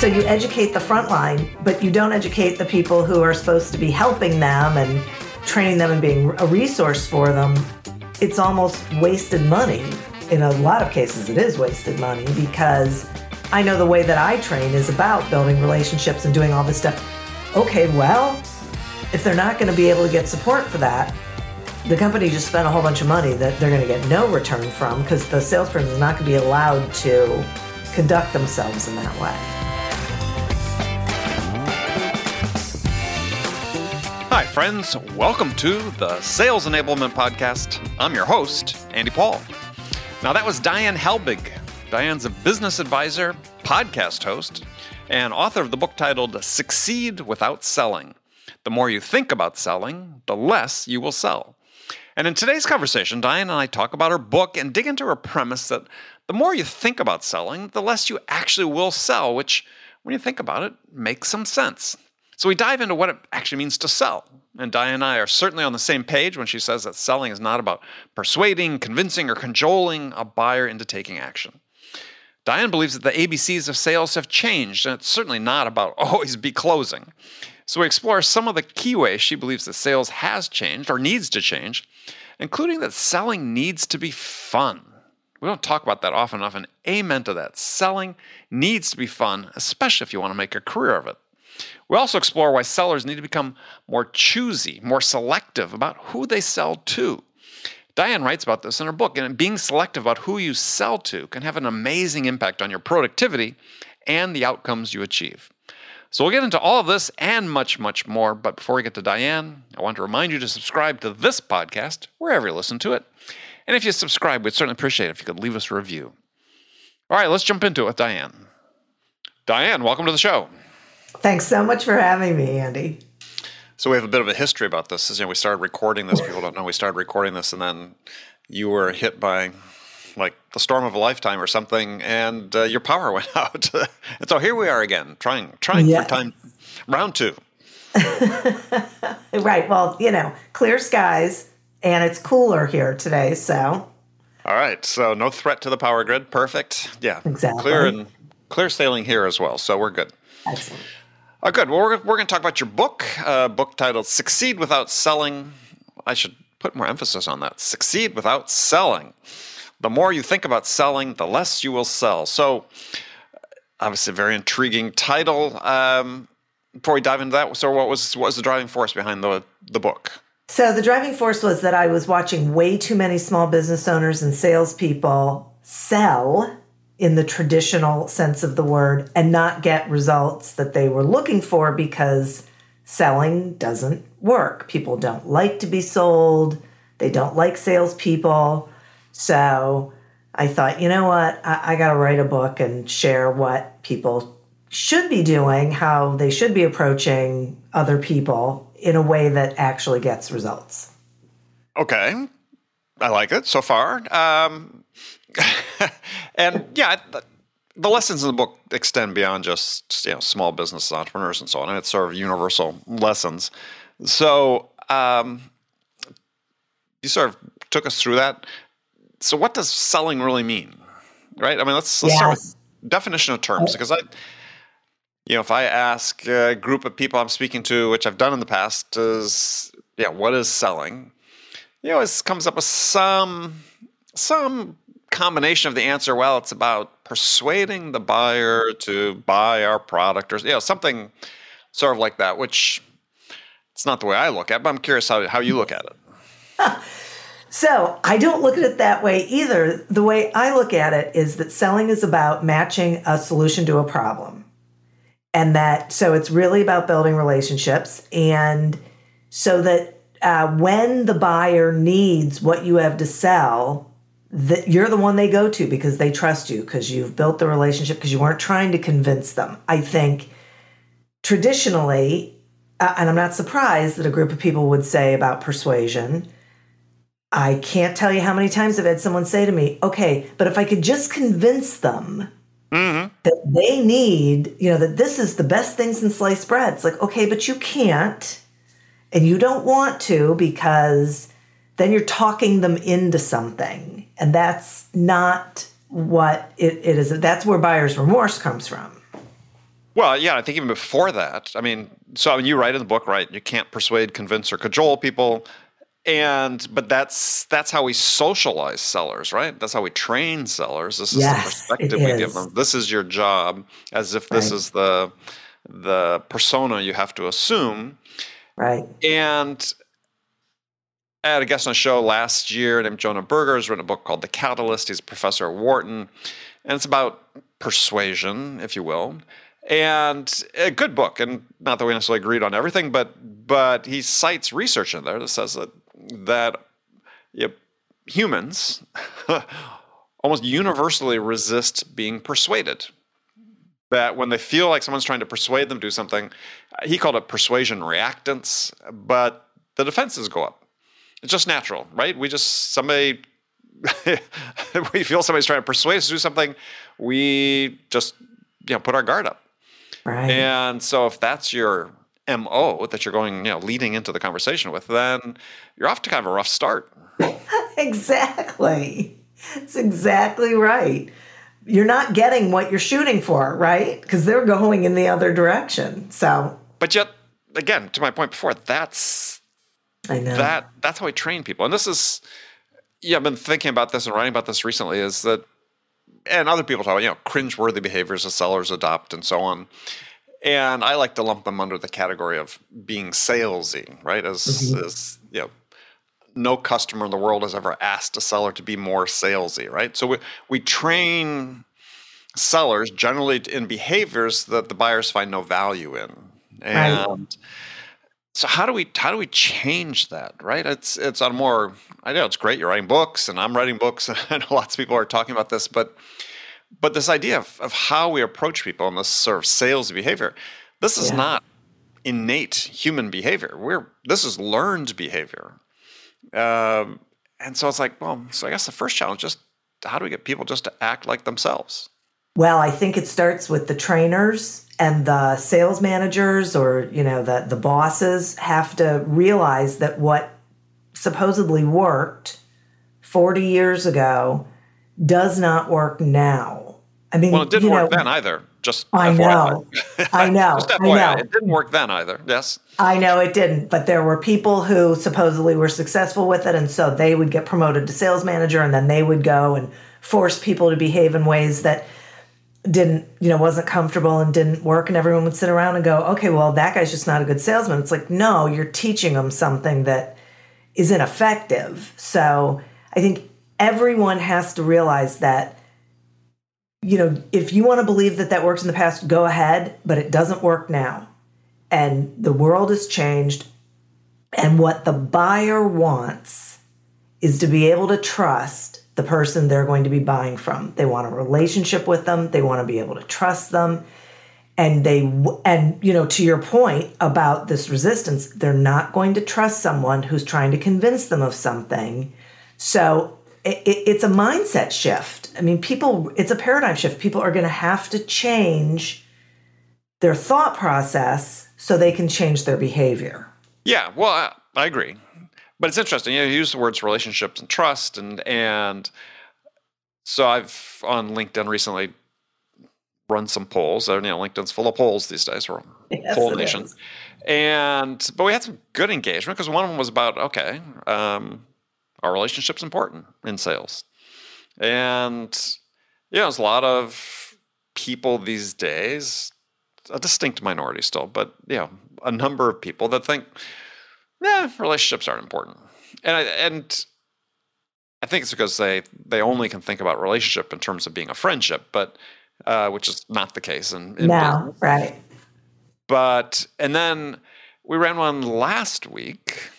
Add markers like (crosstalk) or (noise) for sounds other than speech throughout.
so you educate the front line, but you don't educate the people who are supposed to be helping them and training them and being a resource for them. It's almost wasted money. In a lot of cases, it is wasted money because I know the way that I train is about building relationships and doing all this stuff. Okay, well, if they're not going to be able to get support for that, the company just spent a whole bunch of money that they're going to get no return from because the salesperson is not going to be allowed to conduct themselves in that way. Hi, friends. Welcome to the Sales Enablement Podcast. I'm your host, Andy Paul. Now, that was Diane Helbig. Diane's a business advisor, podcast host, and author of the book titled Succeed Without Selling. The more you think about selling, the less you will sell. And in today's conversation, Diane and I talk about her book and dig into her premise that the more you think about selling, the less you actually will sell, which, when you think about it, makes some sense. So we dive into what it actually means to sell. And Diane and I are certainly on the same page when she says that selling is not about persuading, convincing, or cajoling a buyer into taking action. Diane believes that the ABCs of sales have changed, and it's certainly not about (laughs) always be closing. So we explore some of the key ways she believes that sales has changed or needs to change, including that selling needs to be fun. We don't talk about that often enough, and amen to that. Selling needs to be fun, especially if you want to make a career of it. We also explore why sellers need to become more choosy, more selective about who they sell to. Diane writes about this in her book, and being selective about who you sell to can have an amazing impact on your productivity and the outcomes you achieve. So we'll get into all of this and much, much more. But before we get to Diane, I want to remind you to subscribe to this podcast wherever you listen to it. And if you subscribe, we'd certainly appreciate it if you could leave us a review. All right, let's jump into it with Diane. Diane, welcome to the show. Thanks so much for having me, Andy. So we have a bit of a history about this. You know, we started recording this. People don't know we started recording this, and then you were hit by like the storm of a lifetime or something, and uh, your power (laughs) went out. and so here we are again, trying trying yeah. for time round two. (laughs) right. Well, you know, clear skies, and it's cooler here today. So. All right. So no threat to the power grid. Perfect. Yeah. Exactly. Clear and clear sailing here as well. So we're good. Excellent. Oh, good. Well, we're, we're going to talk about your book, uh, book titled "Succeed Without Selling." I should put more emphasis on that. Succeed without selling the more you think about selling, the less you will sell. So, obviously, a very intriguing title. Um, before we dive into that, so what was what was the driving force behind the the book? So the driving force was that I was watching way too many small business owners and salespeople sell in the traditional sense of the word and not get results that they were looking for because selling doesn't work. People don't like to be sold. They don't like salespeople. So I thought, you know what? I, I got to write a book and share what people should be doing, how they should be approaching other people in a way that actually gets results. Okay. I like it so far. Um, (laughs) (laughs) and yeah, the, the, lessons in the book extend beyond just you know small business entrepreneurs and so on. And it's sort of universal lessons. So um, you sort of took us through that so what does selling really mean? Right? I mean, let's, let's yes. start with definition of terms because I, you know, if I ask a group of people I'm speaking to, which I've done in the past, is yeah, what is selling? You know, it comes up with some some combination of the answer. Well, it's about persuading the buyer to buy our product, or you know, something sort of like that. Which it's not the way I look at, it, but I'm curious how how you look at it. (laughs) So I don't look at it that way either. The way I look at it is that selling is about matching a solution to a problem. And that, so it's really about building relationships. And so that uh, when the buyer needs what you have to sell, that you're the one they go to because they trust you, because you've built the relationship, because you weren't trying to convince them. I think traditionally, uh, and I'm not surprised that a group of people would say about persuasion, I can't tell you how many times I've had someone say to me, okay, but if I could just convince them mm-hmm. that they need, you know, that this is the best thing since sliced bread. It's like, okay, but you can't and you don't want to because then you're talking them into something. And that's not what it, it is. That's where buyer's remorse comes from. Well, yeah, I think even before that, I mean, so I mean, you write in the book, right? You can't persuade, convince, or cajole people, and but that's that's how we socialize sellers, right? That's how we train sellers. This is Yes, the perspective we give them. This is your job, as if this Right. is the the persona you have to assume. Right. And I had a guest on a show last year named Jonah Berger has written a book called The Catalyst. He's a professor at Wharton. And it's about persuasion, if you will. And a good book. And not that we necessarily agreed on everything, but but he cites research in there that says that that you know, humans (laughs) almost universally resist being persuaded that when they feel like someone's trying to persuade them to do something, he called it persuasion reactance, but the defenses go up. It's just natural, right? We just, somebody, (laughs) we feel somebody's trying to persuade us to do something, we just, you know, put our guard up. Right. And so if that's your MO that you're going, you know, leading into the conversation with, then you're off to kind of a rough start. (laughs) Exactly. It's exactly right. You're not getting what you're shooting for, right? Because they're going in the other direction. So But yet, again, to my point before, that's I know. that that's how we train people. And this is yeah i've been thinking about this and writing about this recently is that and other people talk about you know cringeworthy behaviors that sellers adopt and so on. And i like to lump them under the category of being salesy right? As mm-hmm. as you know no customer in the world has ever asked a seller to be more salesy right? So we, we train sellers generally in behaviors that the buyers find no value in. And so how do we how do we change that right? It's it's on a more i know it's great you're writing books and i'm writing books. And (laughs) i know lots of people are talking about this but but this idea of, of how we approach people and this sort of sales behavior this is Yeah. not innate human behavior. We're this is learned behavior. Um, and so it's like well so i guess the first challenge just how do we get people just to act like themselves? Well, I think it starts with the trainers and the sales managers or, you know, the the bosses have to realize that what supposedly worked 40 years ago does not work now. I mean, well it didn't work know, then either just I FYI. know. I know. (laughs) I know. it didn't work then either yes I know it didn't, but there were people who supposedly were successful with it. And so they would get promoted to sales manager and then they would go and force people to behave in ways that didn't, you know, wasn't comfortable and didn't work. And everyone would sit around and go, okay, well, that guy's just not a good salesman. It's like, no, you're teaching them something that is ineffective. So I think everyone has to realize that you know, if you want to believe that that works in the past, go ahead, but it doesn't work now. And the world has changed. And what the buyer wants is to be able to trust the person they're going to be buying from. They want a relationship with them, they want to be able to trust them. And they, and you know, to your point about this resistance, they're not going to trust someone who's trying to convince them of something. So it, it, it's a mindset shift. I mean, people, it's a paradigm shift. People are going to have to change their thought process so they can change their behavior. Yeah, well, I, I agree, but it's interesting. You, know, you use the words relationships and trust, and and so I've on LinkedIn recently run some polls. You know, LinkedIn's full of polls these days. We're Yes, poll nation, is. and but we had some good engagement because one of them was about okay, um, our relationship's important in sales, and yeah, there's a lot of people these days, a distinct minority still, but you know, a number of people that think, yeah, relationships aren't important, and I, and I think it's because they they only can think about relationship in terms of being a friendship, but uh, which is not the case in Now, business. right. But and then we ran one last week,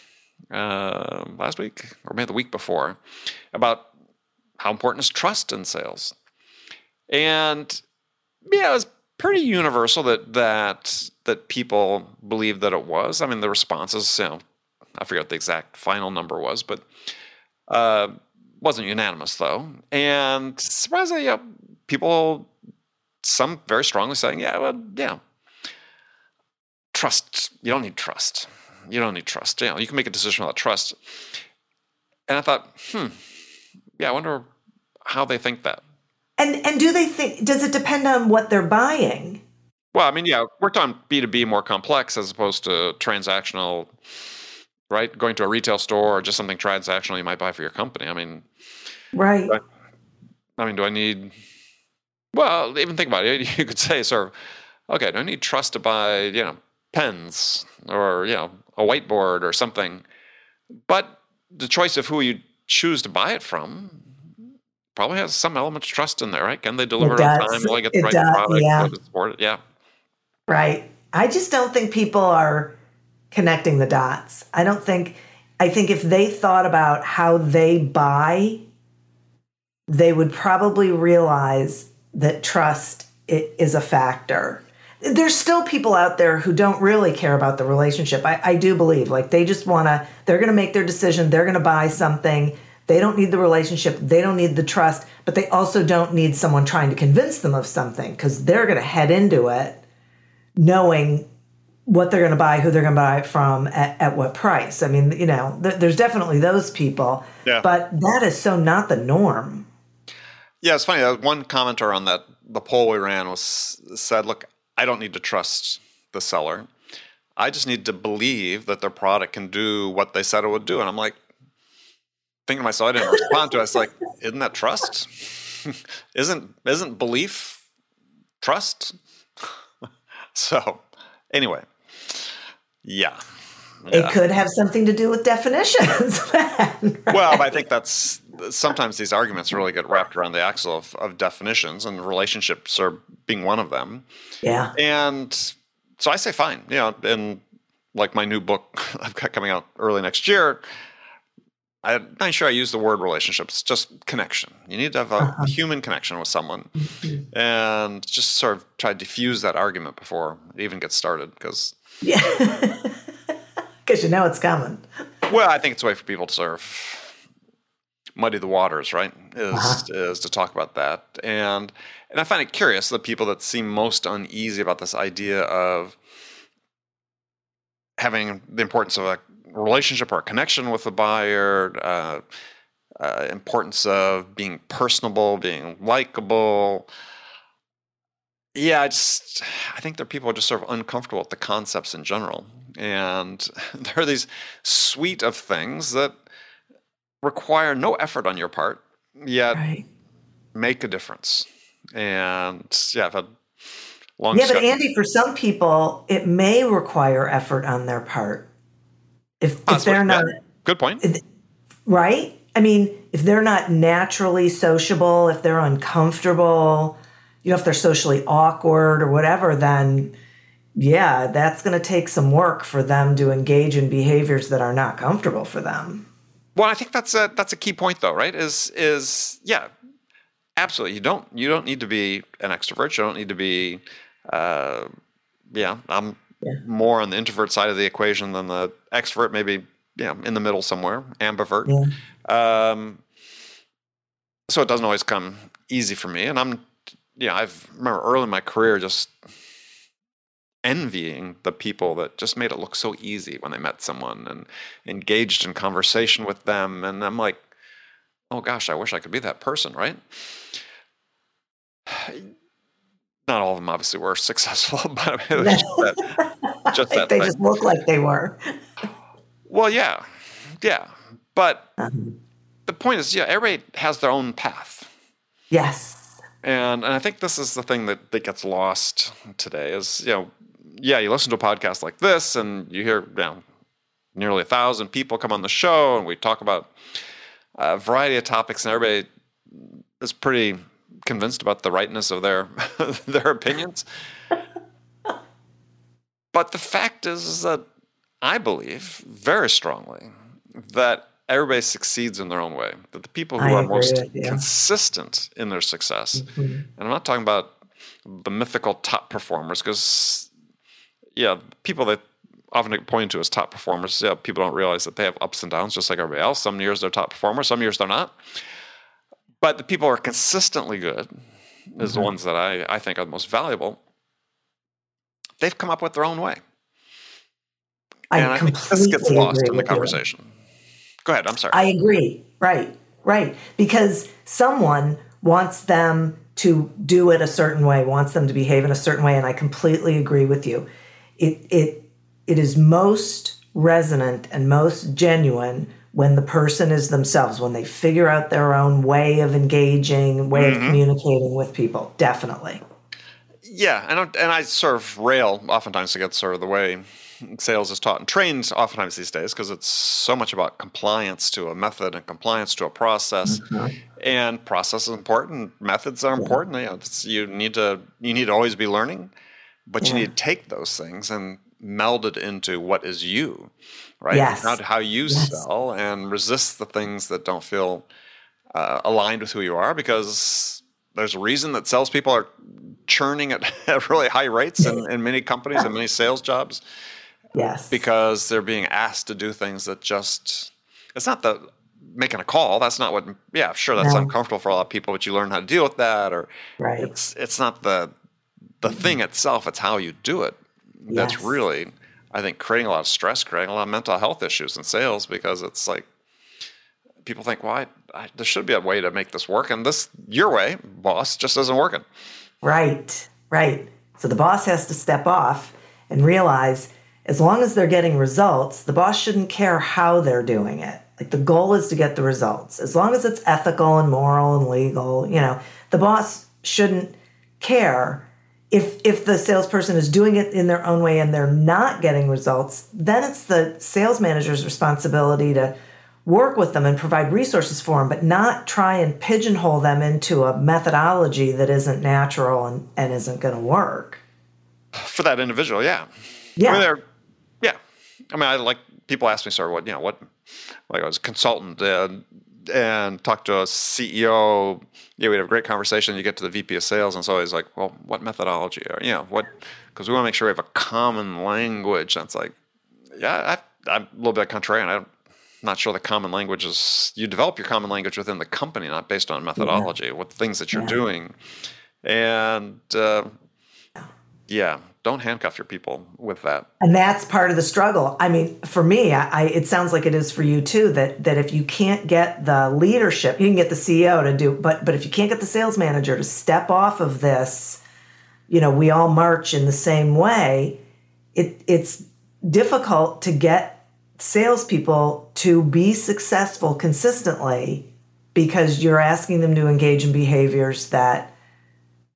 uh, last week or maybe the week before, about how important is trust in sales, and yeah, it was pretty universal that that that people believed that it was. I mean, the responses, you know, I forget what the exact final number was, but uh, wasn't unanimous though. And surprisingly, yeah, people, some very strongly saying, yeah, well, yeah, trust. You don't need trust. You don't need trust. You know, you can make a decision without trust. And I thought, hmm, yeah, I wonder how they think that. And and do they think does it depend on what they're buying? Well, I mean, yeah, we're talking B2B more complex as opposed to transactional, right? Going to a retail store or just something transactional you might buy for your company. I mean, right. I, I mean, do I need, well, even think about it. (laughs) You could say, sort of, okay, do I need trust to buy, you know, pens or, you know, a whiteboard or something? But the choice of who you choose to buy it from probably has some element of trust in there, right? Can they deliver it, on time? Will I get the it right does, product? Yeah. Yeah. Right. I just don't think people are connecting the dots. I don't think, I think if they thought about how they buy, they would probably realize that trust is a factor. There's still people out there who don't really care about the relationship. I, I do believe, like, they just want to, they're to make their decision, they're to buy something. They don't need the relationship, they don't need the trust, but they also don't need someone trying to convince them of something because they're to head into it knowing what they're going to buy, who they're going to buy it from, at, at what price. I mean, you know, th- there's definitely those people, yeah. but that is so not the norm. Yeah, it's funny. One commenter on that the poll we ran was said, "Look, I don't need to trust the seller. I just need to believe that their product can do what they said it would do." And I'm like, thinking to myself, I didn't (laughs) respond to it. It's like, isn't that trust? (laughs) isn't isn't belief trust? (laughs) So, anyway, yeah. yeah. It could have something to do with definitions. (laughs) right? Well, I think that's sometimes these arguments really get wrapped around the axle of, of definitions, and relationships are being one of them. Yeah. And so I say, fine. You know, and like my new book (laughs) I've got coming out early next year, I'm not sure I use the word relationships, just connection. You need to have a uh-huh. human connection with someone mm-hmm. and just sort of try to diffuse that argument before it even gets started because. Yeah. (laughs) Because you know it's coming. Well, I think it's a way for people to sort of muddy the waters, right? Is, uh-huh. is to talk about that. And, and I find it curious the people that seem most uneasy about this idea of having the importance of a relationship or a connection with the buyer, uh, uh, importance of being personable, being likable. Yeah, I just I think there are people are just sort of uncomfortable with the concepts in general, and (laughs) there are these suite of things that require no effort on your part, yet right. make a difference. And yeah, I've had long. Yeah, but Andy, for some people, it may require effort on their part if, if they're not yeah. good point right i mean if they're not naturally sociable if they're uncomfortable you know if they're socially awkward or whatever then yeah that's going to take some work for them to engage in behaviors that are not comfortable for them well i think that's a that's a key point though right is is yeah absolutely you don't you don't need to be an extrovert you don't need to be uh, yeah i'm yeah. more on the introvert side of the equation than the extrovert, maybe you know, in the middle somewhere, ambivert. Yeah. Um, so it doesn't always come easy for me. And I'm, you know, I've remember early in my career just envying the people that just made it look so easy when they met someone and engaged in conversation with them. And I'm like, oh gosh, I wish I could be that person, right? (sighs) not all of them obviously were (laughs) successful, but was just that, (laughs) just that they just look like they were. Well, yeah, yeah, but um, the point is, yeah, everybody has their own path. Yes, and and I think this is the thing that that gets lost today is you know, yeah, you listen to a podcast like this and you hear you know, nearly a thousand people come on the show and we talk about a variety of topics and everybody is pretty convinced about the rightness of their (laughs) their opinions. but the fact is, is that I believe very strongly that everybody succeeds in their own way. That the people who I are most consistent in their success, mm-hmm. and I'm not talking about the mythical top performers, because yeah, people that often get pointed to as top performers, yeah, people don't realize that they have ups and downs just like everybody else. Some years they're top performers, some years they're not. But the people who are consistently good is mm-hmm. the ones that I, I think are the most valuable. They've come up with their own way. I and I think this gets lost in the conversation. You. Go ahead. I'm sorry. I agree. Right. Right. Because someone wants them to do it a certain way, wants them to behave in a certain way, and I completely agree with you. It it it is most resonant and most genuine when the person is themselves, when they figure out their own way of engaging, way mm-hmm. of communicating with people. Definitely. Yeah, and I, and I sort of rail oftentimes against sort of the way sales is taught and trained oftentimes these days because it's so much about compliance to a method and compliance to a process. Mm-hmm. And process is important, methods are important. You, know, you need to you need to always be learning, but yeah. you need to take those things and meld it into what is you, right? Yes. How, how you yes. sell and resist the things that don't feel uh, aligned with who you are because there's a reason that salespeople are churning at, at (laughs) really high rates in, in many companies and many sales jobs Yes. Because they're being asked to do things that just, it's not the making a call. That's not what, yeah, sure, that's no. uncomfortable for a lot of people, but you learn how to deal with that. Or right. it's, it's not the, the thing mm-hmm. itself, it's how you do it. That's yes. really, I think, creating a lot of stress, creating a lot of mental health issues in sales because it's like, people think, well, I, I, there should be a way to make this work. And this, your way, boss, just isn't working. Right, right. So the boss has to step off and realize as long as they're getting results, the boss shouldn't care how they're doing it. Like the goal is to get the results. As long as it's ethical and moral and legal, you know, the boss shouldn't care if if the salesperson is doing it in their own way and they're not getting results, then it's the sales manager's responsibility to work with them and provide resources for them, but not try and pigeonhole them into a methodology that isn't natural and, and isn't going to work. For that individual, yeah. Yeah. I mean, I mean, I like people ask me sort of what you know what like I was a consultant and and talk to a CEO. Yeah, we have a great conversation. You get to the VP of sales, and it's always like, well, what methodology? Or you know, what? Because we want to make sure we have a common language. And it's like, yeah, I, I'm a little bit contrarian. I'm not sure the common language is. You develop your common language within the company, not based on methodology. Yeah. What things that you're yeah. doing, and uh, yeah, don't handcuff your people with that. And that's part of the struggle. I mean, for me, I, it sounds like it is for you too. That that if you can't get the leadership, you can get the CEO to do, but but if you can't get the sales manager to step off of this, you know, we all march in the same way. It it's difficult to get salespeople to be successful consistently because you're asking them to engage in behaviors that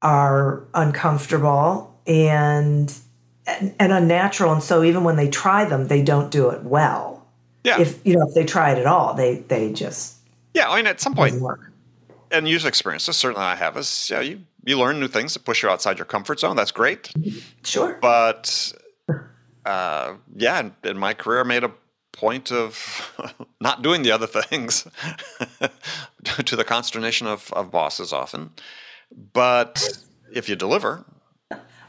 are uncomfortable and and unnatural. And so even when they try them they don't do it well. Yeah. If you know if they try it at all they they just yeah i mean at some point work. and user experiences certainly i have is yeah you you learn new things that push you outside your comfort zone. That's great. Sure. But uh, yeah in, in my career I made a point of (laughs) not doing the other things (laughs) to the consternation of, of bosses often. But if you deliver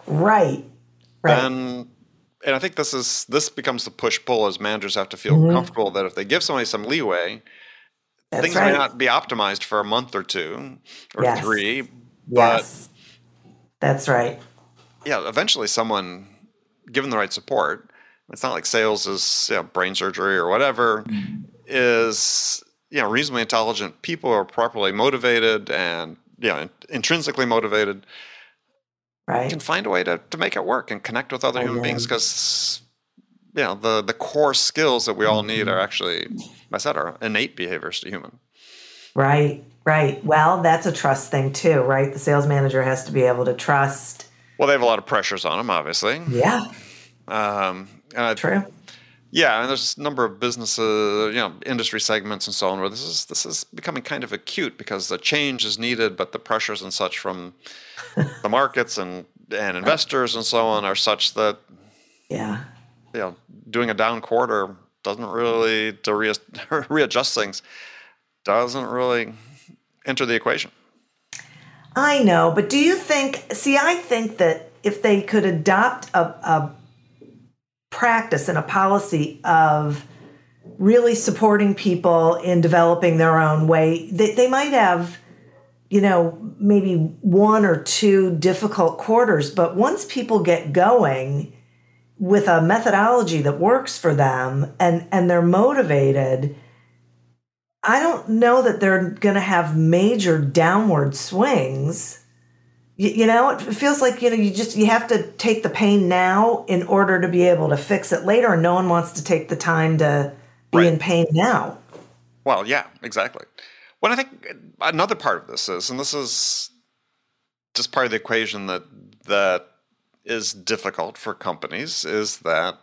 Right. Right. And and I think this is this becomes the push pull as managers have to feel mm-hmm. comfortable that if they give somebody some leeway, That's things right. may not be optimized for a month or two or yes. three. But yes. That's right. Yeah, eventually someone given the right support, it's not like sales is you know, brain surgery or whatever, is you know, reasonably intelligent people are properly motivated and you know, intrinsically motivated right. can find a way to, to make it work and connect with other oh, human yeah. beings because you know the the core skills that we all need are mm-hmm. actually I said are innate behaviors to human. Right, right. Well, that's a trust thing too, right? The sales manager has to be able to trust. Well, they have a lot of pressures on them, obviously. Yeah. Um, True. Yeah, and there's a number of businesses, you know, industry segments and so on where this is this is becoming kind of acute because the change is needed, but the pressures and such from (laughs) the markets and and investors and so on are such that yeah, you know, doing a down quarter doesn't really to re- (laughs) readjust things doesn't really enter the equation. I know, but do you think? See, I think that if they could adopt a, a practice and a policy of really supporting people in developing their own way, they, they might have, you know, maybe one or two difficult quarters, but once people get going with a methodology that works for them and, and they're motivated, I don't know that they're going to have major downward swings you, you know, it feels like you know you just you have to take the pain now in order to be able to fix it later, and no one wants to take the time to be Right. in pain now. Well, yeah, exactly. Well, I think another part of this is, and this is just part of the equation that that is difficult for companies, is that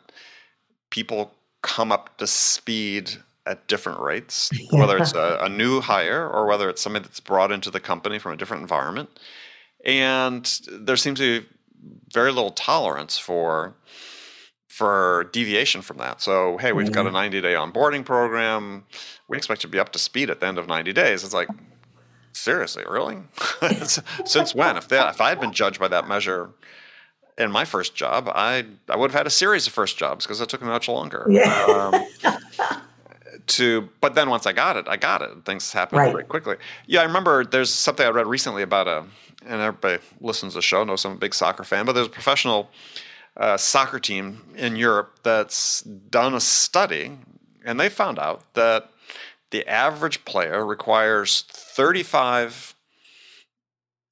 people come up to speed at different rates, (laughs) whether it's a, a new hire or whether it's somebody that's brought into the company from a different environment. And there seems to be very little tolerance for for deviation from that. So, hey, we've got a 90 day onboarding program. We expect you to be up to speed at the end of 90 days. It's like, seriously, really? (laughs) Since when? If that, if I had been judged by that measure in my first job, I I would have had a series of first jobs because it took me much longer. Yeah. Um, (laughs) to but then once I got it, I got it. Things happened Right. very quickly. Yeah, I remember there's something I read recently about a and everybody listens to the show knows I'm a big soccer fan, but there's a professional uh, soccer team in Europe that's done a study, and they found out that the average player requires 35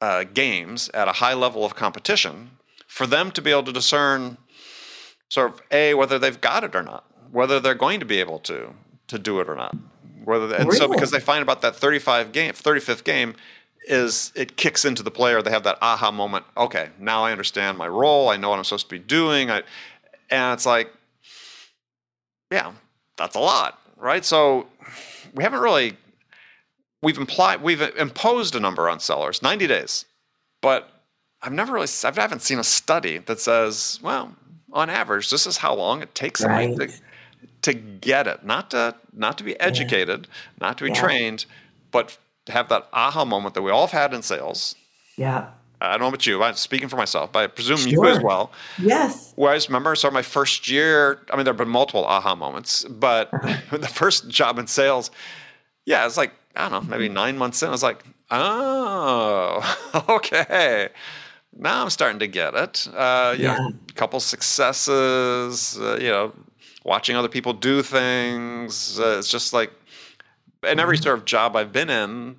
uh, games at a high level of competition for them to be able to discern sort of a whether they've got it or not, whether they're going to be able to to do it or not. Whether and so because they find about that 35 game 35th game is it kicks into the player. They have that aha moment. Okay now i understand my role. I know what i'm supposed to be doing. I, and it's like yeah that's a lot right? So we haven't really we've implied we've imposed a number on sellers 90 days. But i've never really i haven't seen a study that says well on average this is how long it takes Right. to, to get it not to not to be educated not to be Yeah. trained but to have that aha moment that we all have had in sales Yeah. i don't know about you i'm speaking for myself but i presume you as well Yes. where I just remember, so my first year, I mean, there have been multiple aha moments, but (laughs) the first job in sales, yeah, it's like, I don't know, maybe nine months in, I was like, oh, (laughs) okay. Now I'm starting to get it. Uh, you Yeah. a couple successes, uh, you know, watching other people do things. Uh, it's just like, in every sort of job I've been in,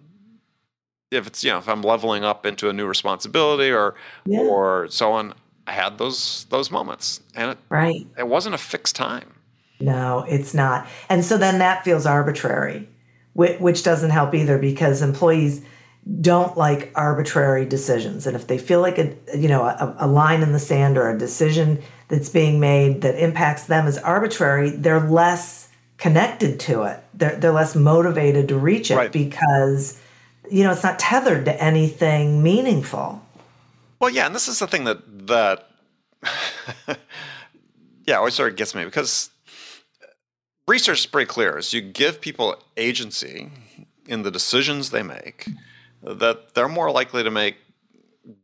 if it's, you know, if I'm leveling up into a new responsibility or, Yeah. or so on, I had those those moments, and it, Right. it wasn't a fixed time. No, it's not. And so then that feels arbitrary, which, which doesn't help either because employees don't like arbitrary decisions. And if they feel like a you know a, a line in the sand or a decision that's being made that impacts them is arbitrary, they're less connected to it. They're they're less motivated to reach it Right. because you know it's not tethered to anything meaningful. Well, yeah, and this is the thing that that (laughs) yeah always sort of gets me because research is pretty clear: is you give people agency in the decisions they make, that they're more likely to make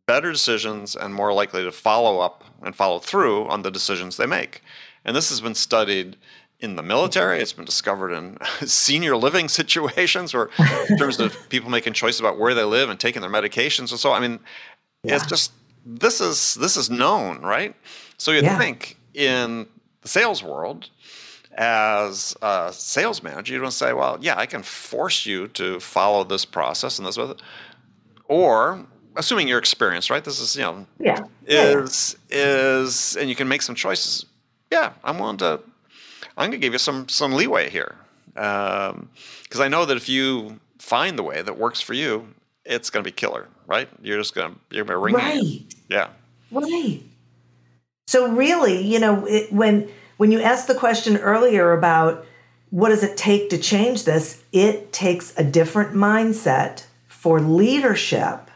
better decisions and more likely to follow up and follow through on the decisions they make. And this has been studied in the military. It's been discovered in (laughs) senior living (laughs) situations, or in terms of people making choices about where they live and taking their medications and so. on. I mean, it's just this is this is known, right? So you Yeah. think in the sales world, as a sales manager, you don't say, "Well, yeah, I can force you to follow this process and this," with it," or assuming you're experienced, right? This is you know Yeah. Is is and you can make some choices. Yeah, I'm willing to. I'm going to give you some some leeway here um, because I know that if you find the way that works for you, it's going to be killer, right? You're just going to you're going to ring. Right. Yeah. Right. So really, you know, it, when when you asked the question earlier about what does it take to change this, it takes a different mindset for leadership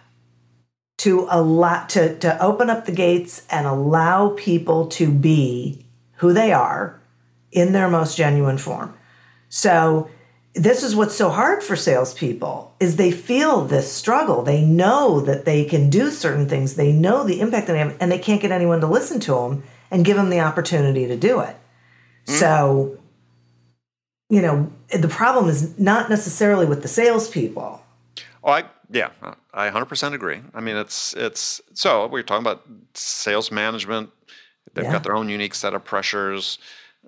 to allow to to open up the gates and allow people to be who they are in their most genuine form. So this is what's so hard for salespeople is they feel this struggle. They know that they can do certain things. They know the impact they have, and they can't get anyone to listen to them and give them the opportunity to do it. Hmm. So, you know, the problem is not necessarily with the salespeople. Oh, I yeah, I 100% agree. I mean, it's it's so we're talking about sales management. They've Yeah. got their own unique set of pressures.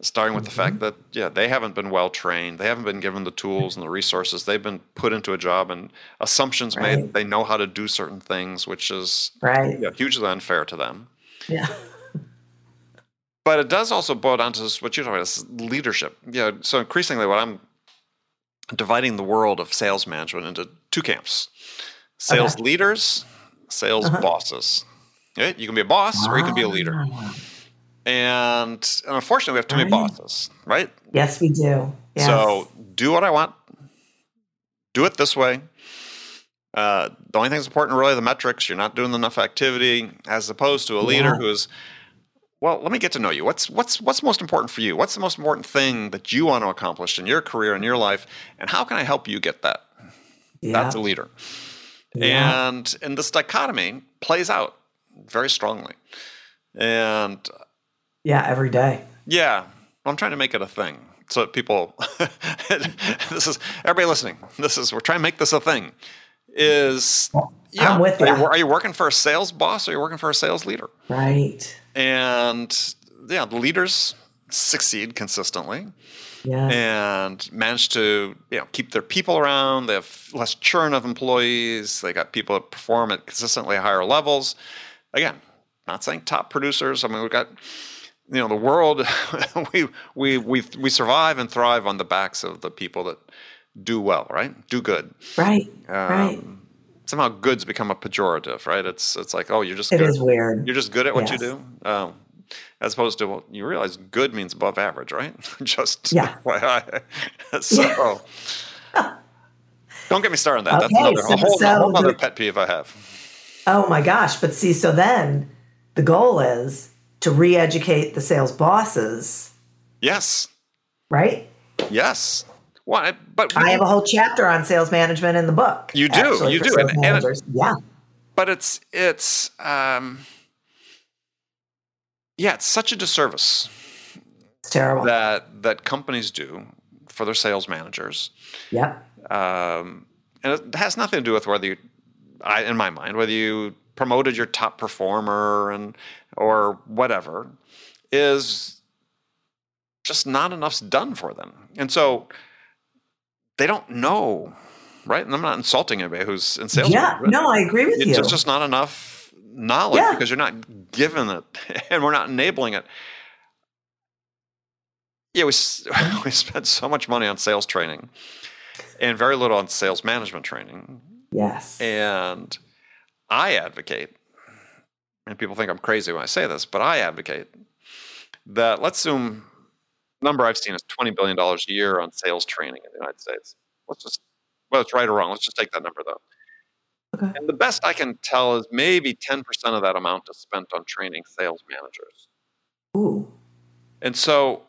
starting with the fact mm-hmm. that yeah they haven't been well trained they haven't been given the tools and the resources they've been put into a job and assumptions Right. made they know how to do certain things which is Right. yeah, hugely unfair to them Yeah. But it does also boil down to this, what you're talking about is leadership yeah so increasingly what i'm dividing the world of sales management into two camps sales Okay. leaders sales Uh-huh. bosses Okay? you can be a boss or you can be a leader Ah. and unfortunately we have too many bosses right Yes, we do. Yes. So do what I want. Do it this way. Uh, the only thing that's important are really the metrics. You're not doing enough activity, as opposed to a leader Yeah. who is. Well, let me get to know you. What's what's what's most important for you? What's the most important thing that you want to accomplish in your career in your life, and how can I help you get that? yeah. That's a leader. yeah. And and this dichotomy plays out very strongly. And yeah, every day. yeah, I'm trying to make it a thing so that people. (laughs) this is everybody listening. This is we're trying to make this a thing. Is yeah, I'm with are, you, are you working for a sales boss or are you working for a sales leader? Right. And yeah, the leaders succeed consistently Yes. and manage to you know keep their people around. They have less churn of employees. They got people that perform at consistently higher levels. Again, not saying top producers. I mean, we've got you know the world. (laughs) we we we we survive and thrive on the backs of the people that do well, right? Do good. right. Um, right. Somehow, good's become a pejorative, right? It's it's like oh, you're just It good. is weird. You're just good at what you do. Um, as opposed to, well, you realize good means above average, right? (laughs) just Yeah. FYI. (laughs) so, don't get me started on that. That's another, so- whole, so whole other pet peeve I have. Oh my gosh. But see, so then the goal is to re educate the sales bosses, Yes. right? Yes. Well, I- but I have a whole chapter on sales management in the book. You do, actually, you do, and- and it- yeah. but it's it's um, yeah, it's such a disservice It's terrible. that that companies do for their sales managers. Yeah. um, and it has nothing to do with whether you, I, in my mind, whether you promoted your top performer and or whatever, is just not enough's done for them, and so they don't know, right? And I'm not insulting anybody who's in sales. Yeah. No, I agree with it's you. just, just not enough knowledge Yeah. because you're not given it, (laughs) and we're not enabling it. Yeah, we (laughs) we spend so much money on sales training, and very little on sales management training. yes. And I advocate, and people think I'm crazy when I say this, but I advocate that let's assume number I've seen is twenty billion dollars a year on sales training in the United States. Let's just whether it's right or wrong, let's just take that number though. Okay. And the best I can tell is maybe ten percent of that amount is spent on training sales managers. Ooh. And so,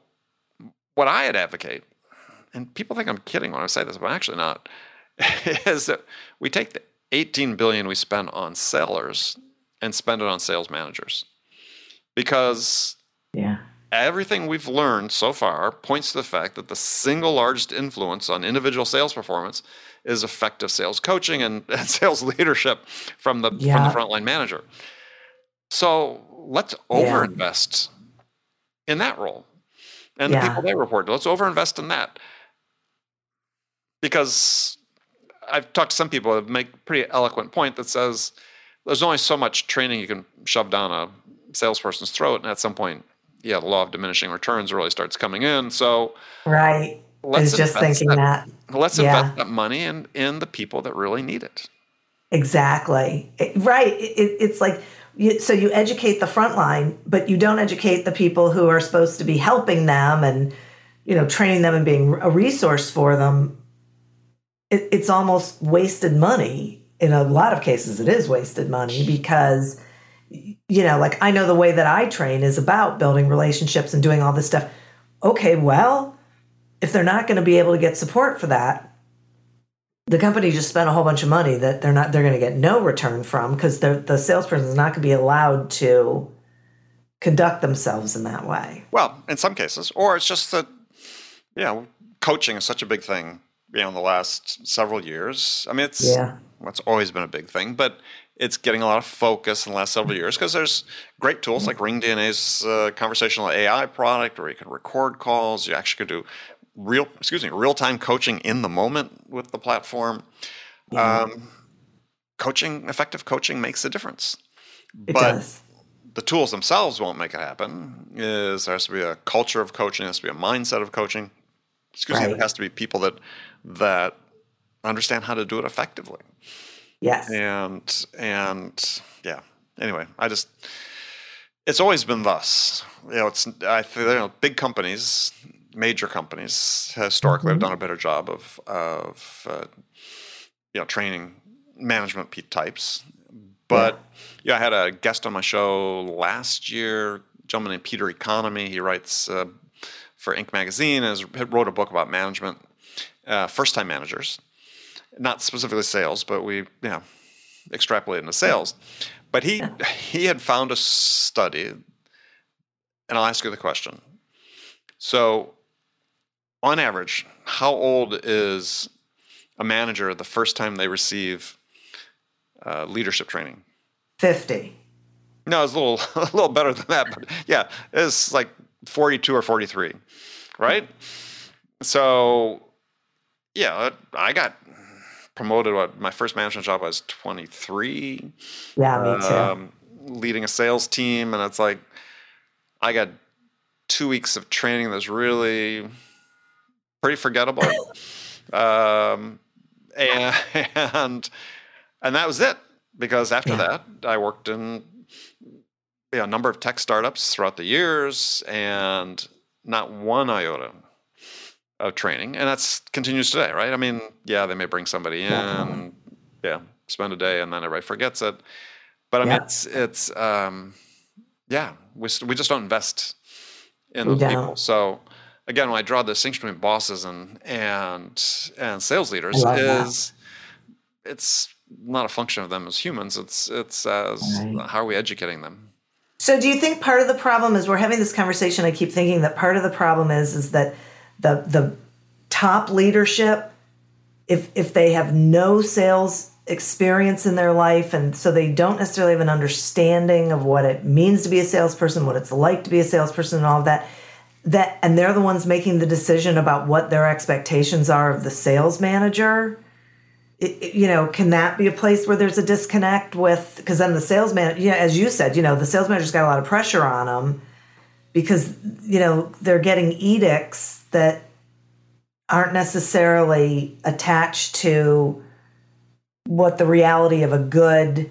what I'd advocate, and people think I'm kidding when I say this, but I'm actually not, (laughs) is that we take the 18 billion we spend on sellers and spend it on sales managers, because Yeah. Everything we've learned so far points to the fact that the single largest influence on individual sales performance is effective sales coaching and, (laughs) and sales leadership from the from the frontline manager. So let's Yeah. overinvest in that role. And the people they report to, let's overinvest in that. Because I've talked to some people that make a pretty eloquent point that says there's only so much training you can shove down a salesperson's throat, and at some point, yeah, the law of diminishing returns really starts coming in. So Right. Let's was just thinking that, that. let's Yeah. invest that money in in the people that really need it. Exactly. It- right. It, it- it's like, you, so you educate the front line, but you don't educate the people who are supposed to be helping them and, you know, training them and being a resource for them. It, it's almost wasted money. In a lot of cases, it is wasted money because, you know, like I know the way that I train is about building relationships and doing all this stuff. Okay, well, if they're not going to be able to get support for that, the company just spent a whole bunch of money that they're not they're going to get no return from because the the salesperson is not going to be allowed to conduct themselves in that way. Well, in some cases, or it's just that, you know, coaching is such a big thing. you know in the last several years. I mean, it's Yeah. well, it's always been a big thing, but it's getting a lot of focus in the last several years because there's great tools like RingDNA's uh, conversational AI product, where you can record calls. You actually can do real, excuse me, real time coaching in the moment with the platform. Um, coaching, effective coaching makes a difference. It but does. the tools themselves won't make it happen. Is there has to be a culture of coaching, there has to be a mindset of coaching. Excuse me, there has to be people that that understand how to do it effectively Yes. and and yeah. Anyway i just it's always been thus. You know it's i you know big companies major companies historically have done a better job of of uh, you know training management types. But yeah. i had a guest on my show last year a gentleman named peter economy. He writes uh, for inc. magazine and has wrote a book about management uh, first time managers not specifically sales, but we know extrapolate into sales. But he he had found a study, and I'll ask you the question. So, on average, how old is a manager the first time they receive uh, leadership training? 50. No, it's a little (laughs) a little better than that, but yeah, it's like forty two or forty three, right? So, yeah, I got promoted. What my first management job I was twenty three, Yeah, me too. um, leading a sales team, and it's like I got two weeks of training that's really pretty forgettable, (laughs) um, and and and that was it because after Yeah. that I worked in you know, a number of tech startups throughout the years, and not one iota of training, and that's continues today, right? I mean, yeah, they may bring somebody in, Definitely. yeah, spend a day, and then everybody forgets it. But I mean, Yeah. it's it's um, yeah, we we just don't invest in We those people. So again, when I draw the distinction between bosses and and and sales leaders, is that. is it's not a function of them as humans. It's it's as Right. how are we educating them? So do you think part of the problem is we're having this conversation I keep thinking that part of the problem is is that the the top leadership if if they have no sales experience in their life and so they don't necessarily have an understanding of what it means to be a salesperson, what it's like to be a salesperson and all of that that and they're the ones making the decision about what their expectations are of the sales manager it- it- you know, can that be a place where there's a disconnect with? Because then the salesman, you know, as you said, you know, the sales manager's got a lot of pressure on them because you know they're getting edicts that aren't necessarily attached to what the reality of a good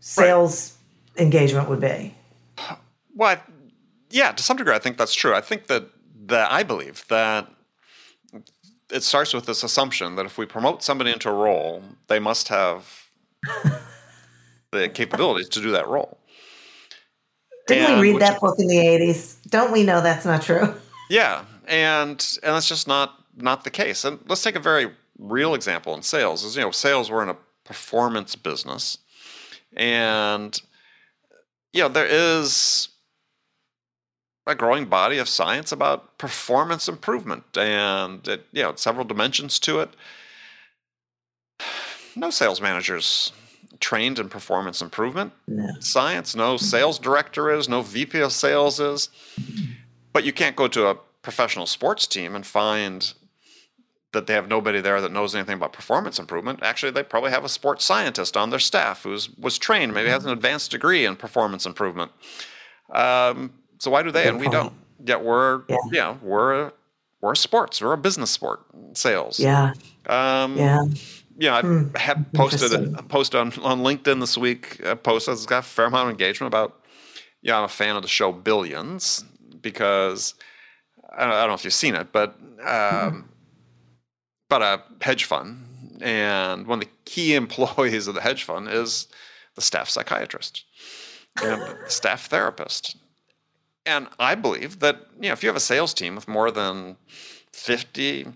sales engagement would be. Well, I- yeah, to some degree, I think that's true. I think that that I believe that it starts with this assumption that if we promote somebody into a role, they must have the capabilities to do that role. Didn't And we read that book in the '80s? Don't we know that's not true? Yeah, and and that's just not not the case. And let's take a very real example in sales. Is you know, sales we're in a performance business, and you know there is a growing body of science about performance improvement, and it, you know several dimensions to it. No sales managers trained in performance improvement No. science. No sales director is, no VP of sales is. But you can't go to a professional sports team and find that they have nobody there that knows anything about performance improvement. Actually, they probably have a sports scientist on their staff who's was trained, maybe has an advanced degree in performance improvement. Um, so why do they and we don't? Yet we're Yeah. yeah, we're we're a sports, we're a business sport, sales. Yeah, Um, yeah. yeah, I Hmm, had posted a, a post on, on LinkedIn this week. A post that's got a fair amount of engagement about. Yeah, I'm a fan of the show Billions because I don't, know if you've seen it, but um, about a hedge fund, and one of the key (laughs) employees of the hedge fund is the staff psychiatrist and (laughs) staff therapist. And I believe that you know if you have a sales team with more than fifty,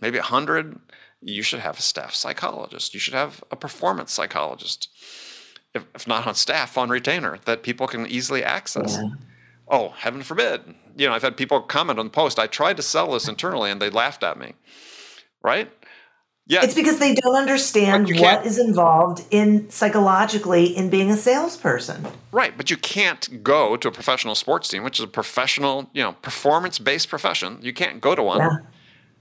maybe hundred, you should have a staff psychologist. You should have a performance psychologist, if, if not on staff, on retainer that people can easily access. Yeah. Oh, heaven forbid! You know, I've had people comment on the post. I tried to sell this internally, and they laughed at me. Right? Yeah. It's because they don't understand what is involved in psychologically in being a salesperson. Right, but you can't go to a professional sports team, which is a professional, you know, performance-based profession. You can't go to one Yeah.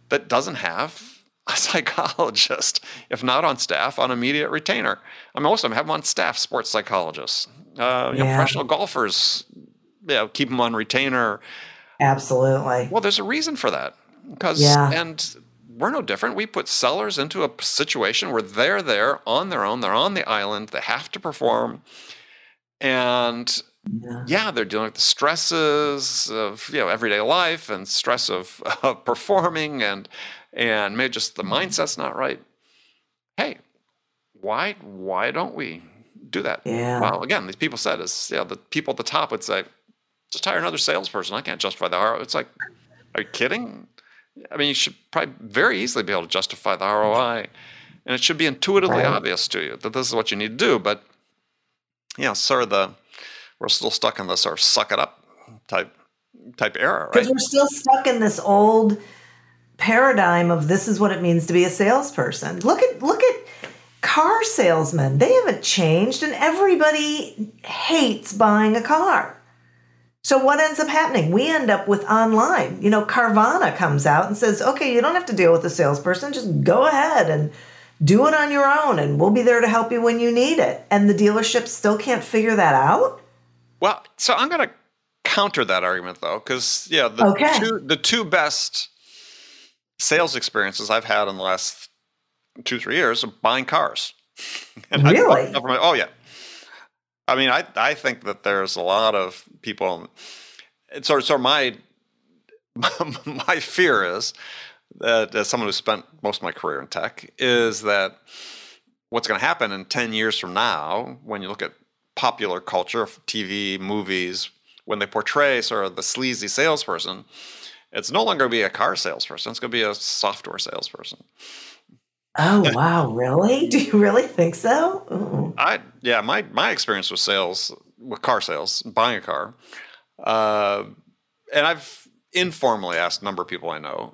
that doesn't have a (laughs) psychologist, if not on staff, on immediate retainer. I mean, most of them have them on staff, sports psychologists. Uh, you know, Yeah. professional golfers, you know, keep them on retainer. Absolutely. Well, there's a reason for that. Because Yeah. and we're no different. We put sellers into a situation where they're there on their own. They're on the island. They have to perform, and Yeah. yeah, they're dealing with the stresses of you know everyday life and stress of, (laughs) of performing and and maybe just the mm-hmm. mindset's not right. Hey, why why don't we do that? Yeah. Well, again, these people said is you know, the people at the top would say, just hire another salesperson. I can't justify the ROI. It's like, are you kidding? I mean, you should probably very easily be able to justify the ROI, and it should be intuitively Right. obvious to you that this is what you need to do. But you know, sort of the we're still stuck in this sort of suck it up type type era, right? Because we're still stuck in this old paradigm of this is what it means to be a salesperson. Look at look at car salesmen. They haven't changed and everybody hates buying a car. So what ends up happening? We end up with online. You know, Carvana comes out and says, "Okay, you don't have to deal with a salesperson. Just go ahead and do it on your own and we'll be there to help you when you need it." And the dealership still can't figure that out? Well, so I'm going to counter that argument though, because yeah, the Okay. two the two best sales experiences I've had in the last two three years are buying cars. (laughs) I bought Really? my- oh yeah. I mean, I I think that there's a lot of people. Sort of my (laughs) my fear is that as someone who spent most of my career in tech is that what's going to happen in 10 years from now when you look at popular culture tv movies when they portray sort of the sleazy salesperson it's no longer going to be a car salesperson it's going to be a software salesperson Oh, wow, really? (laughs) Do you really think so? Ooh. I yeah, my my experience with sales with car sales, buying a car, uh, and I've informally asked a number of people I know,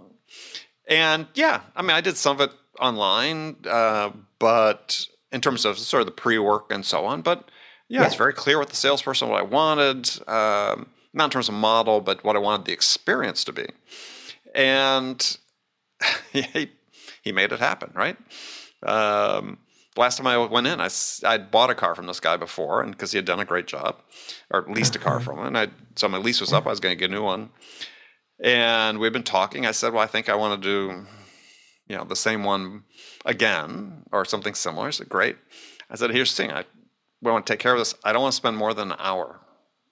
and yeah, I mean I did some of it online, uh, but in terms of sort of the pre work and so on, but yeah, it's very clear with the salesperson what I wanted, um, not in terms of model, but what I wanted the experience to be, and (laughs) he made it happen, right? Um, last time I went in, I I'd bought a car from this guy before, and because he had done a great job, or leased a car from him, and I so my lease was up, I was going to get a new one, and we've been talking. I said, well, I think I want to do, you know, the same one again or something similar. He said, great. I said, here's the thing, I we want to take care of this. I don't want to spend more than an hour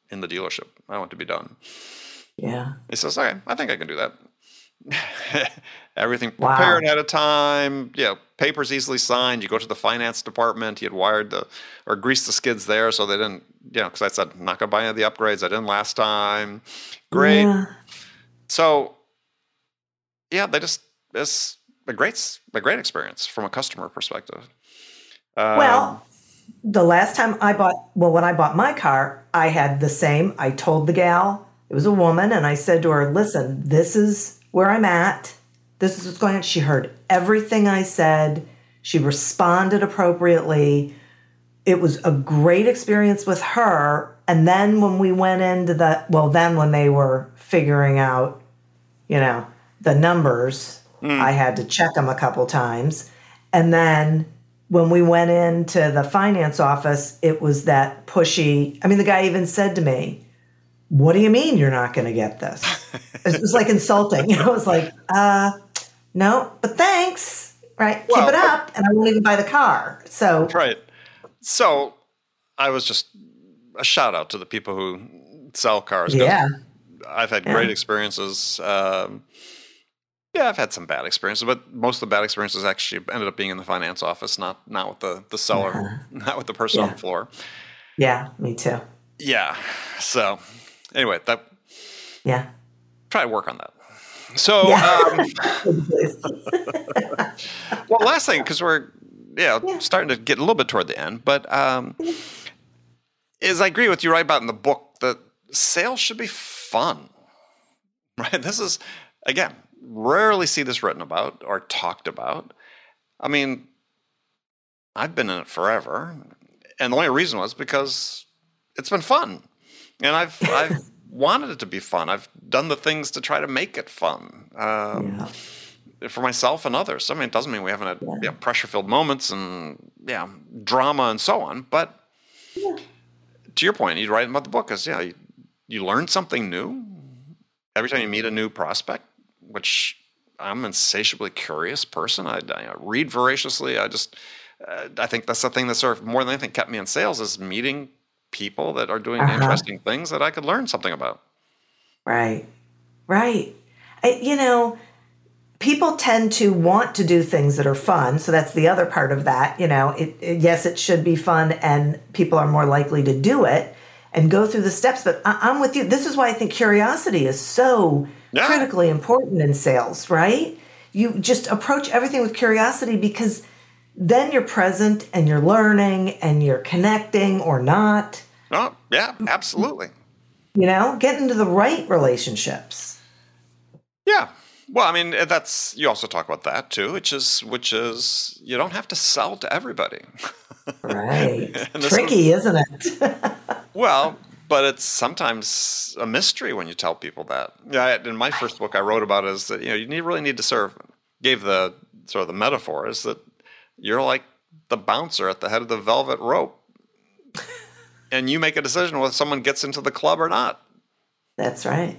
in the dealership. I want it to be done. Yeah. He says, okay, I think I can do that. (laughs) Everything Wow. prepared ahead of time. Yeah, papers easily signed. You go to the finance department. He had wired the or greased the skids there, so they didn't. You know, because I said I'm not going to buy any of the upgrades. I didn't last time. Great. Yeah. So, yeah, they just it's a great a great experience from a customer perspective. Um, Well, the last time I bought, well, when I bought my car, I had the same. I told the gal, it was a woman, and I said to her, listen, this is where I'm at. This is what's going on. She heard everything I said. She responded appropriately. It was a great experience with her. And then when we went into the, well, then when they were figuring out, you know, the numbers, hmm. I had to check them a couple times. And then when we went into the finance office, it was that pushy. I mean, the guy even said to me, What do you mean you're not going to get this? it was like insulting. (laughs) I was like, uh, no, but thanks. Right. Well, Keep it up. And I won't even buy the car. So, Right. So I was just a shout out to the people who sell cars. yeah. I've had great experiences. Um, yeah, I've had some bad experiences, but most of the bad experiences actually ended up being in the finance office, not not with the the seller, not with the person on the floor. Yeah. Me too. Yeah. So anyway, that Yeah. try to work on that. So Yeah. um, (laughs) well, last thing because we're yeah, Yeah. starting to get a little bit toward the end, but um, is I agree with you right about in the book that sales should be fun, (laughs) right? This is again rarely see this written about or talked about, I mean, I've been in it forever, and the only reason was because it's been fun, and I've I've (laughs) wanted it to be fun. I've done the things to try to make it fun. Um, yeah. For myself and others. I mean, it doesn't mean we haven't had yeah. you know, pressure-filled moments and yeah, drama and so on. But yeah. to your point, you write about the book is yeah, you, you learn something new every time you meet a new prospect, which I'm an insatiably curious person. I, I read voraciously. I just uh, I think that's the thing that sort of more than anything kept me in sales is meeting people that are doing uh-huh. interesting things that I could learn something about. Right, right. I, you know, people tend to want to do things that are fun. So that's the other part of that. You know, it, it, yes, it should be fun, and people are more likely to do it and go through the steps. But I, am with you. This is why I think curiosity is so yeah. critically important in sales. Right? You just approach everything with curiosity because then you're present and you're learning and you're connecting or not. Oh, yeah, absolutely. You know, get into the right relationships. Yeah. Well, I mean, that's you also talk about that too, which is which is you don't have to sell to everybody. Right. (laughs) Tricky, is, isn't it? (laughs) well, but it's sometimes a mystery when you tell people that. Yeah, in my first book, I wrote about is that you know you need, really need to serve. Gave the sort of the metaphor is that you're like the bouncer at the head of the velvet rope. (laughs) and you make a decision whether someone gets into the club or not. That's right.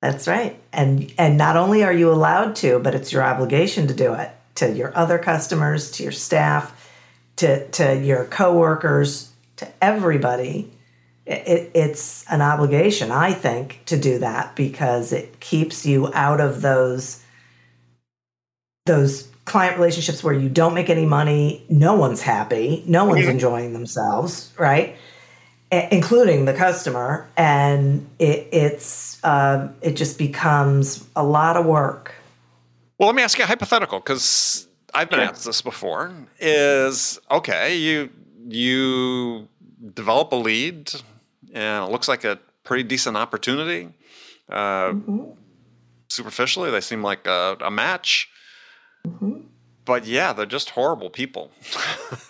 That's right. And and not only are you allowed to, but it's your obligation to do it to your other customers, to your staff, to to your coworkers, to everybody. It, it's an obligation, I think, to do that because it keeps you out of those those client relationships where you don't make any money, no one's happy, no one's enjoying themselves, right? including the customer, and it, it's uh, it just becomes a lot of work. Well, let me ask you a hypothetical because I've been asked this before. Is okay, you you develop a lead, and it looks like a pretty decent opportunity. Uh, mm-hmm. Superficially, they seem like a, a match. Mm-hmm. But yeah, they're just horrible people.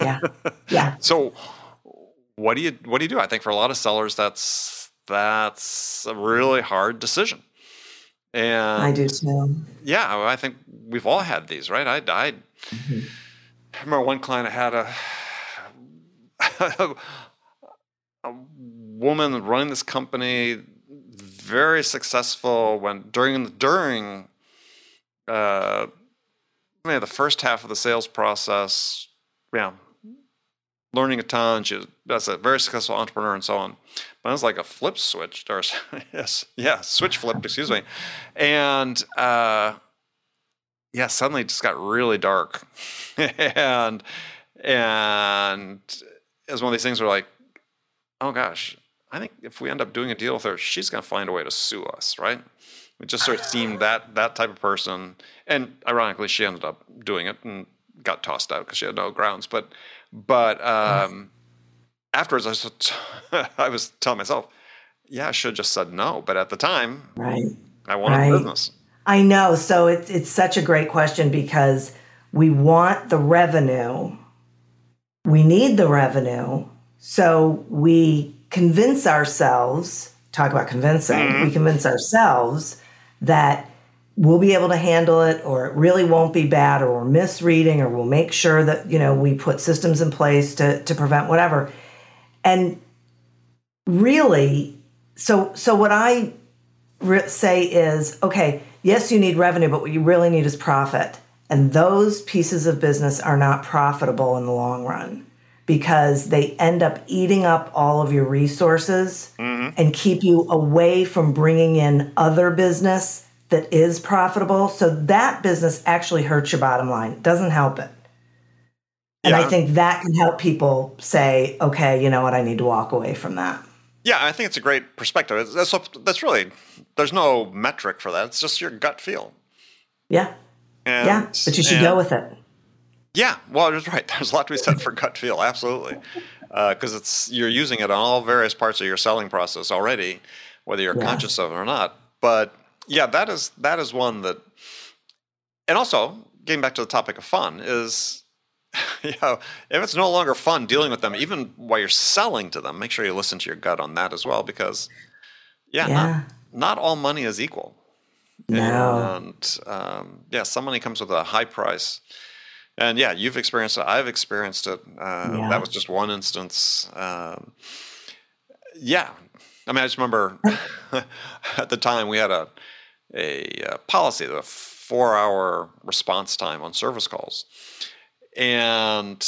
yeah. (laughs) Yeah. so what do you what do you do? I think for a lot of sellers that's that's a really hard decision. And I do too. Yeah, I think we've all had these, right? I died. Mm-hmm. I remember one client I had a, (laughs) a woman running this company, very successful. When during during uh, maybe the first half of the sales process, yeah, learning a ton. She was a very successful entrepreneur and so on. But it was like a flip switch, or (laughs) yes, yeah, switch flipped. Excuse me, and uh, yeah, suddenly it just got really dark, (laughs) and and it was one of these things where like, oh gosh, I think if we end up doing a deal with her, she's to find a way to sue us, right? It just sort of seemed that that type of person, and ironically, she ended up doing it and got tossed out because she had no grounds. But but um, (laughs) afterwards, I was, (laughs) I was telling myself, yeah, I should have just said no. But at the time, right, I wanted right. business. I know. So it's it's such a great question because we want the revenue. We need the revenue. So we convince ourselves, talk about convincing, mm-hmm. we convince ourselves that we'll be able to handle it or it really won't be bad or we're misreading or we'll make sure that you know we put systems in place to to prevent whatever. And really so so what i re- say is okay yes you need revenue but what you really need is profit. And those pieces of business are not profitable in the long run because they end up eating up all of your resources mm-hmm. and keep you away from bringing in other business that is profitable. So that business actually hurts your bottom line, doesn't help it. And yeah. I think that can help people say, okay, you know what, I need to walk away from that. Yeah, I think it's a great perspective. That's, that's really, there's no metric for that. It's just your gut feel. Yeah. And, yeah, but you should and, go with it. Yeah, well, that's right. (laughs) There's a lot to be said for gut feel, absolutely, because uh, it's you're using it on all various parts of your selling process already, whether you're yeah. conscious of it or not. But yeah, that is that is one that, and also getting back to the topic of fun is, (laughs) you know, if it's no longer fun dealing with them, even while you're selling to them, make sure you listen to your gut on that as well, because yeah, Yeah. Not, not all money is equal. No. And um, yeah, some money comes with a high price. And yeah, you've experienced it. I've experienced it. Uh, Yeah. That was just one instance. Um, yeah. I mean, I just remember (laughs) at the time we had a, a, uh policy, the four hour response time on service calls. And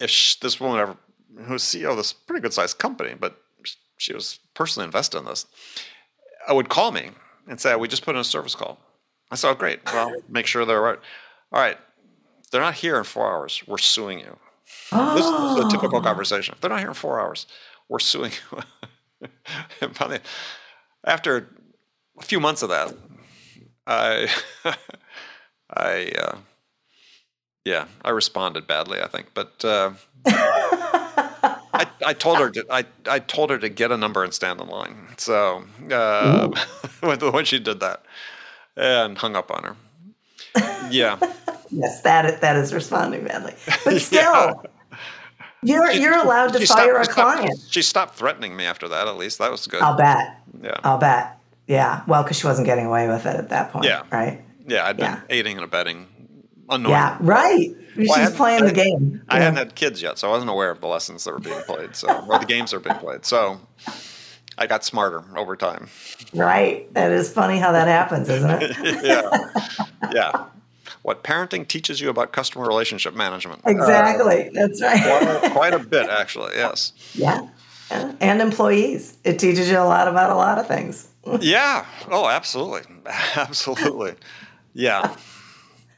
if sh this woman ever, who's CEO of this pretty good sized company, but she was personally invested in this, I would call me and say, "We just put in a service call." I said, "Oh, great. Well, make sure they're right. All right, they're not here in four hours. We're suing you." This, this is a typical Oh. conversation. If they're not here in four hours, we're suing you. (laughs) And finally, after a few months of that, I, (laughs) I, uh, yeah, I responded badly. I think, but. Uh, I, I told her to I, I told her to get a number and stand in line. So uh, (laughs) when, when she did that and hung up on her. Yeah. Yes, that that is responding badly. But (laughs) still, you're you're allowed to fire stopped- a she stopped- client. She stopped threatening me after that. At least that was good. I'll bet. yeah. I'll bet. Yeah. Well, because she wasn't getting away with it at that point. Yeah. Right. yeah. I'd been yeah. aiding and abetting. Annoying. Yeah. Right. She's Well, had- playing the game. I Yeah. hadn't had kids yet, so I wasn't aware of the lessons that were being played. So or the games that were being played. So I got smarter over time. Right. That is funny how that happens, isn't it? (laughs) yeah. Yeah. What parenting teaches you about customer relationship management. Uh, exactly. That's right. quite, quite a bit, actually. Yes. yeah. yeah. And employees. It teaches you a lot about a lot of things. (laughs) Yeah. Oh, absolutely. (laughs) Absolutely. Yeah.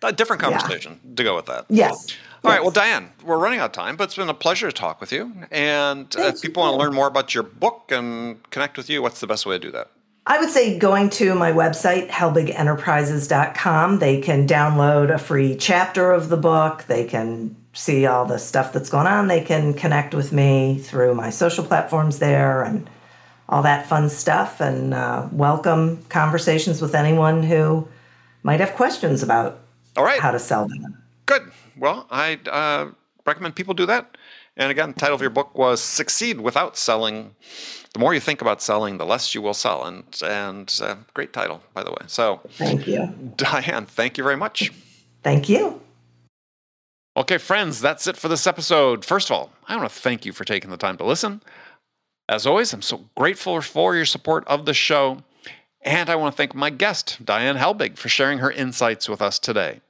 A different Yeah. conversation to go with that. Yes. All right. Well, Diane, we're running out of time, but it's been a pleasure to talk with you. And uh, Thank if people want to learn more about your book and connect with you, what's the best way to do that? I would say going to my website, helbigenterprises.com, they can download a free chapter of the book. They can see all the stuff that's going on. They can connect with me through my social platforms there and all that fun stuff. And uh, welcome conversations with anyone who might have questions about All right. how to sell them. Good. Well, I uh, recommend people do that. And again, the title of your book was "Succeed Without Selling." The more you think about selling, the less you will sell. And and uh, great title, by the way. So, Thank you. Diane, thank you very much. Thank you. Okay, friends, that's it for this episode. First of all, I want to thank you for taking the time to listen. As always, I'm so grateful for your support of the show. And I want to thank my guest, Diane Helbig, for sharing her insights with us today.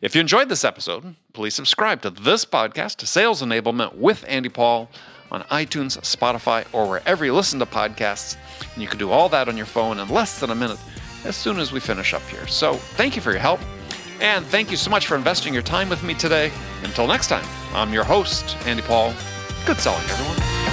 If you enjoyed this episode, please subscribe to this podcast, Sales Enablement with Andy Paul, on iTunes, Spotify, or wherever you listen to podcasts. And you can do all that on your phone in less than a minute as soon as we finish up here. So thank you for your help. And thank you so much for investing your time with me today. Until next time, I'm your host, Andy Paul. Good selling, everyone.